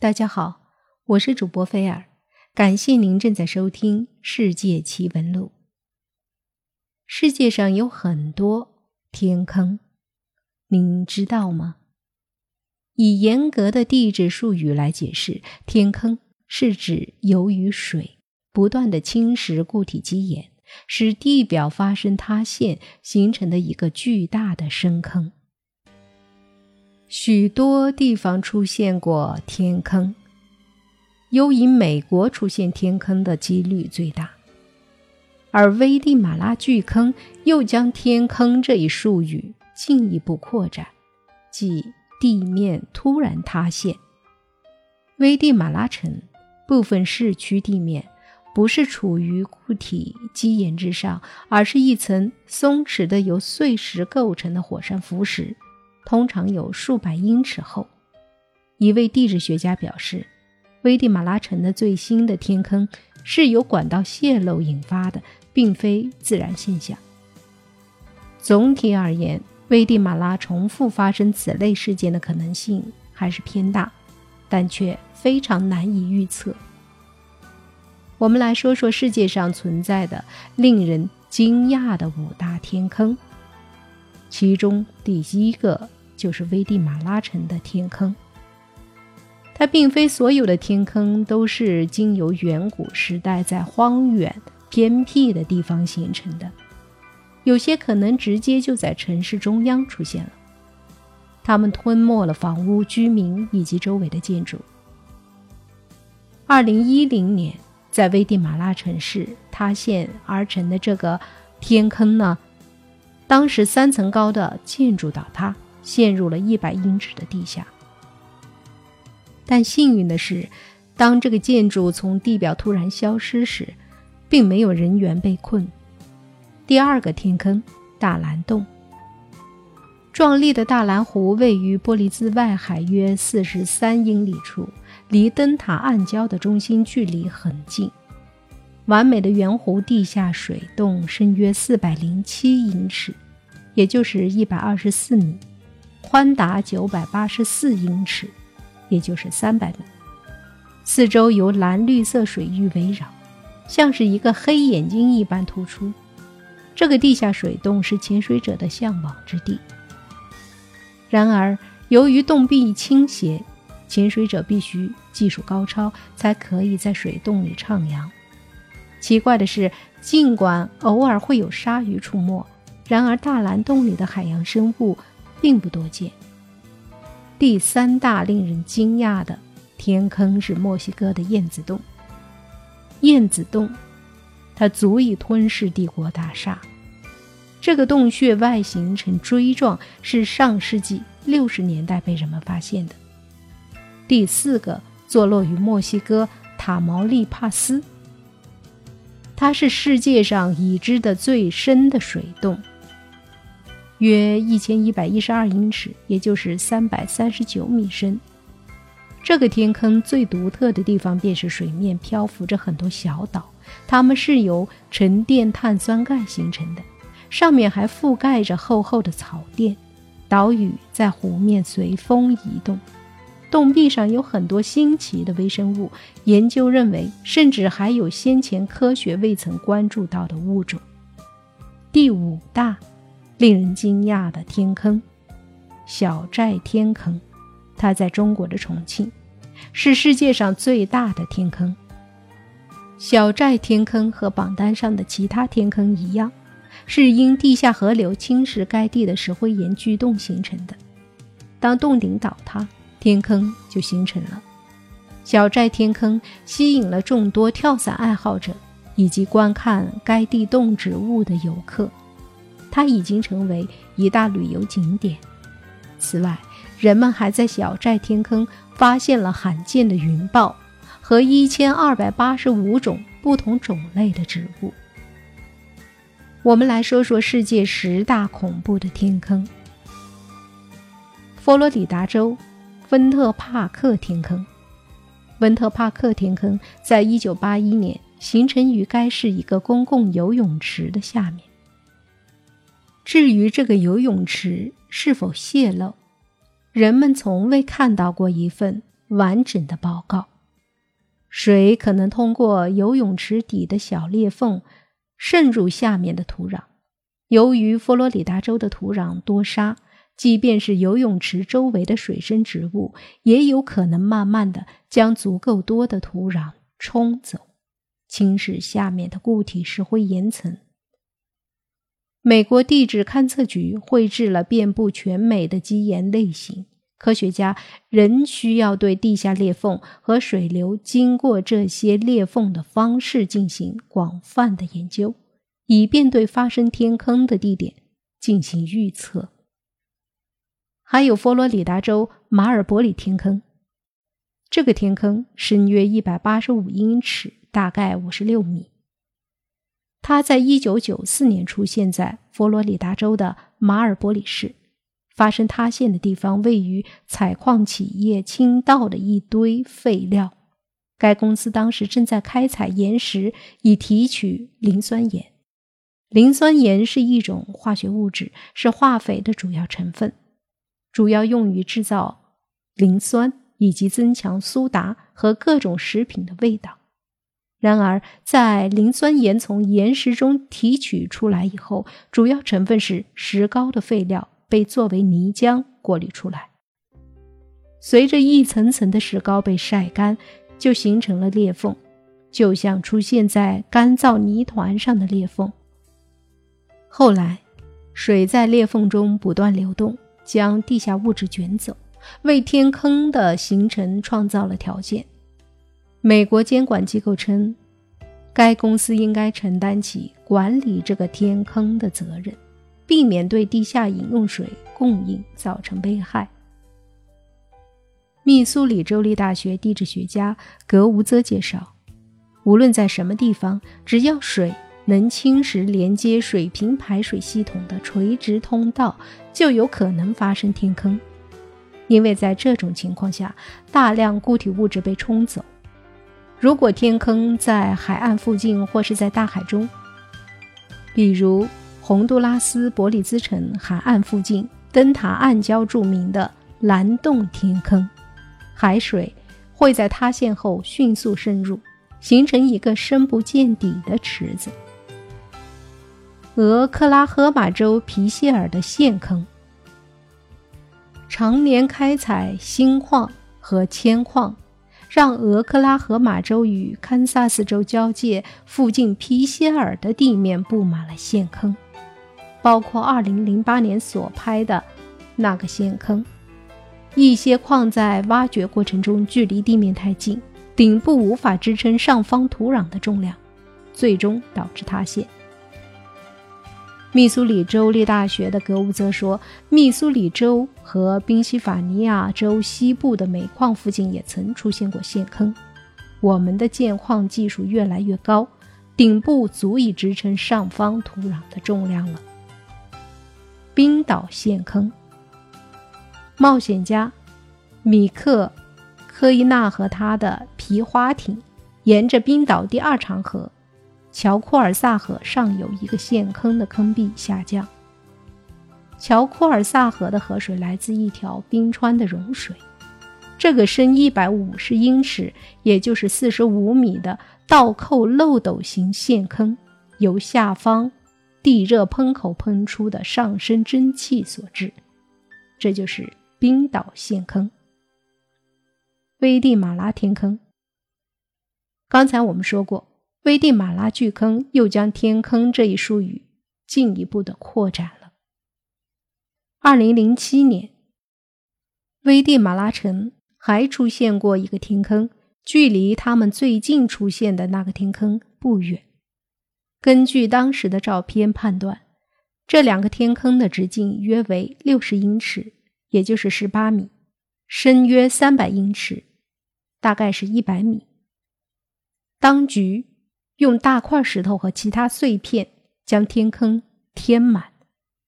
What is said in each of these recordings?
大家好，我是主播菲尔，感谢您正在收听《世界奇闻录》。世界上有很多天坑，您知道吗？以严格的地质术语来解释，天坑是指由于水不断的侵蚀固体基岩，使地表发生塌陷形成的一个巨大的深坑。许多地方出现过天坑，尤以美国出现天坑的几率最大。而危地马拉巨坑又将“天坑”这一术语进一步扩展，即地面突然塌陷。危地马拉城部分市区地面不是处于固体基岩之上，而是一层松弛的由碎石构成的火山浮石。通常有数百英尺厚。一位地质学家表示，危地马拉城的最新的天坑是由管道泄漏引发的，并非自然现象。总体而言，危地马拉重复发生此类事件的可能性还是偏大，但却非常难以预测。我们来说说世界上存在的令人惊讶的五大天坑。其中第一个就是危地马拉城的天坑。它并非所有的天坑都是经由远古时代在荒远偏僻的地方形成的，有些可能直接就在城市中央出现了，它们吞没了房屋、居民以及周围的建筑。二零一零年，在危地马拉城市塌陷而成的这个天坑呢？当时三层高的建筑倒塌，陷入了一百英尺的地下。但幸运的是，当这个建筑从地表突然消失时，并没有人员被困。第二个天坑——大蓝洞。壮丽的大蓝湖位于波利兹外海约四十三英里处，离灯塔暗礁的中心距离很近。完美的圆弧地下水洞深约四百零七英尺，也就是一百二十四米，宽达九百八十四英尺，也就是三百米。四周由蓝绿色水域围绕，像是一个黑眼睛一般突出。这个地下水洞是潜水者的向往之地。然而，由于洞壁倾斜，潜水者必须技术高超，才可以在水洞里徜徉。奇怪的是，尽管偶尔会有鲨鱼出没，然而大蓝洞里的海洋生物并不多见。第三大令人惊讶的天坑是墨西哥的燕子洞。燕子洞，它足以吞噬帝国大厦。这个洞穴外形呈锥状，是上世纪六十年代被人们发现的。第四个，坐落于墨西哥塔毛利帕斯。它是世界上已知的最深的水洞，约一千一百一十二英尺，也就是三百三十九米深。这个天坑最独特的地方便是水面漂浮着很多小岛，它们是由沉淀碳酸钙形成的，上面还覆盖着厚厚的草垫。岛屿在湖面随风移动。洞壁上有很多新奇的微生物，研究认为，甚至还有先前科学未曾关注到的物种。第五大，令人惊讶的天坑——小寨天坑，它在中国的重庆，是世界上最大的天坑。小寨天坑和榜单上的其他天坑一样，是因地下河流侵蚀该地的石灰岩巨洞形成的。当洞顶倒塌，天坑就形成了。小寨天坑吸引了众多跳伞爱好者以及观看该地动植物的游客，它已经成为一大旅游景点。此外，人们还在小寨天坑发现了罕见的云豹和一千二百八十五种不同种类的植物。我们来说说世界十大恐怖的天坑。佛罗里达州。温特帕克天坑，温特帕克天坑在一九八一年形成于该市一个公共游泳池的下面。至于这个游泳池是否泄漏，人们从未看到过一份完整的报告。水可能通过游泳池底的小裂缝渗入下面的土壤。由于佛罗里达州的土壤多沙，即便是游泳池周围的水生植物，也有可能慢慢的将足够多的土壤冲走，侵蚀下面的固体石灰岩层。美国地质勘测局绘制了遍布全美的基岩类型。科学家仍需要对地下裂缝和水流经过这些裂缝的方式进行广泛的研究，以便对发生天坑的地点进行预测。还有佛罗里达州马尔伯里天坑，这个天坑深约一百八十五英尺，大概五十六米。它在一九九四年出现在佛罗里达州的马尔伯里市。发生塌陷的地方位于采矿企业倾倒的一堆废料。该公司当时正在开采岩石以提取磷酸盐。磷酸盐是一种化学物质，是化肥的主要成分，主要用于制造磷酸以及增强苏打和各种食品的味道。然而，在磷酸盐从岩石中提取出来以后，主要成分是石膏的废料。被作为泥浆过滤出来，随着一层层的石膏被晒干，就形成了裂缝，就像出现在干燥泥团上的裂缝。后来，水在裂缝中不断流动，将地下物质卷走，为天坑的形成创造了条件。美国监管机构称，该公司应该承担起管理这个天坑的责任。避免对地下饮用水供应造成危害。密苏里州立大学地质学家格乌泽介绍，无论在什么地方，只要水能侵蚀连接水平排水系统的垂直通道，就有可能发生天坑。因为在这种情况下，大量固体物质被冲走。如果天坑在海岸附近或是在大海中，比如。洪都拉斯伯里兹城海岸附近灯塔暗礁著名的蓝洞天坑，海水会在塌陷后迅速渗入，形成一个深不见底的池子。俄克拉荷马州皮谢尔的陷坑，常年开采锌矿和铅矿，让俄克拉荷马州与堪萨斯州交界附近皮歇尔的地面布满了陷坑。包括2008年所拍的那个陷坑，一些矿在挖掘过程中距离地面太近，顶部无法支撑上方土壤的重量，最终导致塌陷。密苏里州立大学的格乌则说，密苏里州和宾夕法尼亚州西部的煤矿附近也曾出现过陷坑。我们的建矿技术越来越高，顶部足以支撑上方土壤的重量了。冰岛陷坑，冒险家米克科伊纳和他的皮划艇沿着冰岛第二长河乔库尔萨河上有一个陷坑的坑壁下降。乔库尔萨河的河水来自一条冰川的融水，这个深一百五十英尺，也就是四十五米的倒扣漏斗形陷坑，由下方。地热喷口喷出的上升蒸汽所致，这就是冰岛陷坑。危地马拉天坑。刚才我们说过，危地马拉巨坑又将天坑这一术语进一步的扩展了。二零零七年，危地马拉城还出现过一个天坑，距离他们最近出现的那个天坑不远。根据当时的照片判断，这两个天坑的直径约为六十英尺，也就是十八米，深约三百英尺，大概是一百米。当局用大块石头和其他碎片将天坑填满，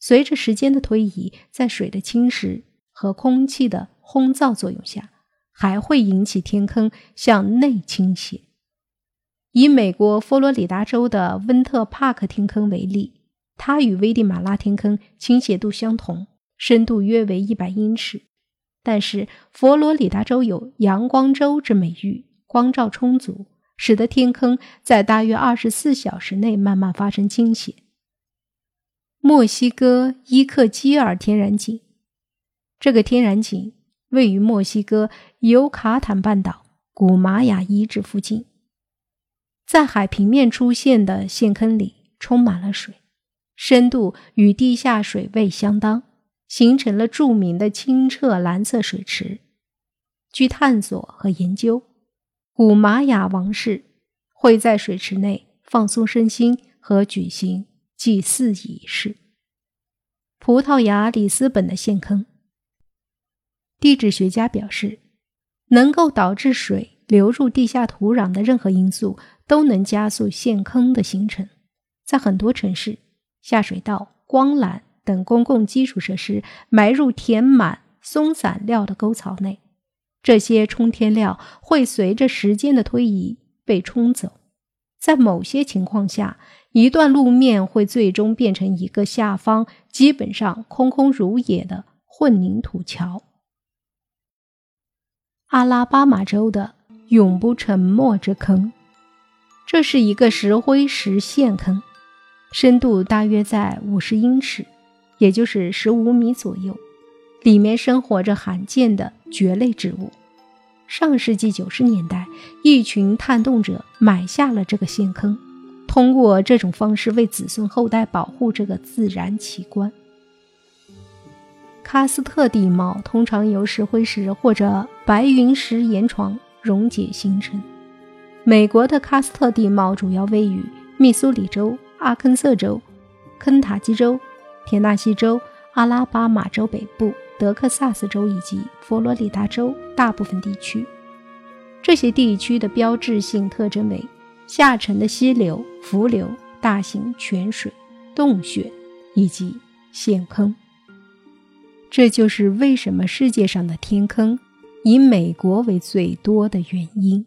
随着时间的推移，在水的侵蚀和空气的烘造作用下，还会引起天坑向内倾斜。以美国佛罗里达州的温特帕克天坑为例，它与危地马拉天坑倾斜度相同，深度约为一百英尺，但是佛罗里达州有“阳光州”之美誉，光照充足，使得天坑在大约二十四小时内慢慢发生倾斜。墨西哥伊克基尔天然井，这个天然井位于墨西哥尤卡坦半岛古玛雅遗址附近，在海平面出现的陷坑里充满了水，深度与地下水位相当。形成了著名的清澈蓝色水池。据探索和研究，古玛雅王室会在水池内放松身心和举行祭祀仪式。葡萄牙里斯本的陷坑，地质学家表示，能够导致水流入地下土壤的任何因素都能加速陷坑的形成。在很多城市，下水道、光缆。等公共基础设施埋入填满松散料的沟槽内，这些冲天料会随着时间的推移被冲走。在某些情况下，一段路面会最终变成一个下方基本上空空如也的混凝土桥。阿拉巴马州的永不沉没之坑，这是一个石灰石陷坑，深度大约在五十英尺。也就是十五米左右，里面生活着罕见的蕨类植物。上世纪九十年代，一群探洞者买下了这个陷坑，通过这种方式为子孙后代保护这个自然奇观。喀斯特地貌通常由石灰石或者白云石岩床溶解形成。美国的喀斯特地貌主要位于密苏里州、阿肯色州、肯塔基州。田纳西州、阿拉巴马州北部、德克萨斯州以及佛罗里达州大部分地区，这些地区的标志性特征为下沉的溪流、浮流、大型泉水、洞穴以及陷坑。这就是为什么世界上的天坑以美国为最多的原因。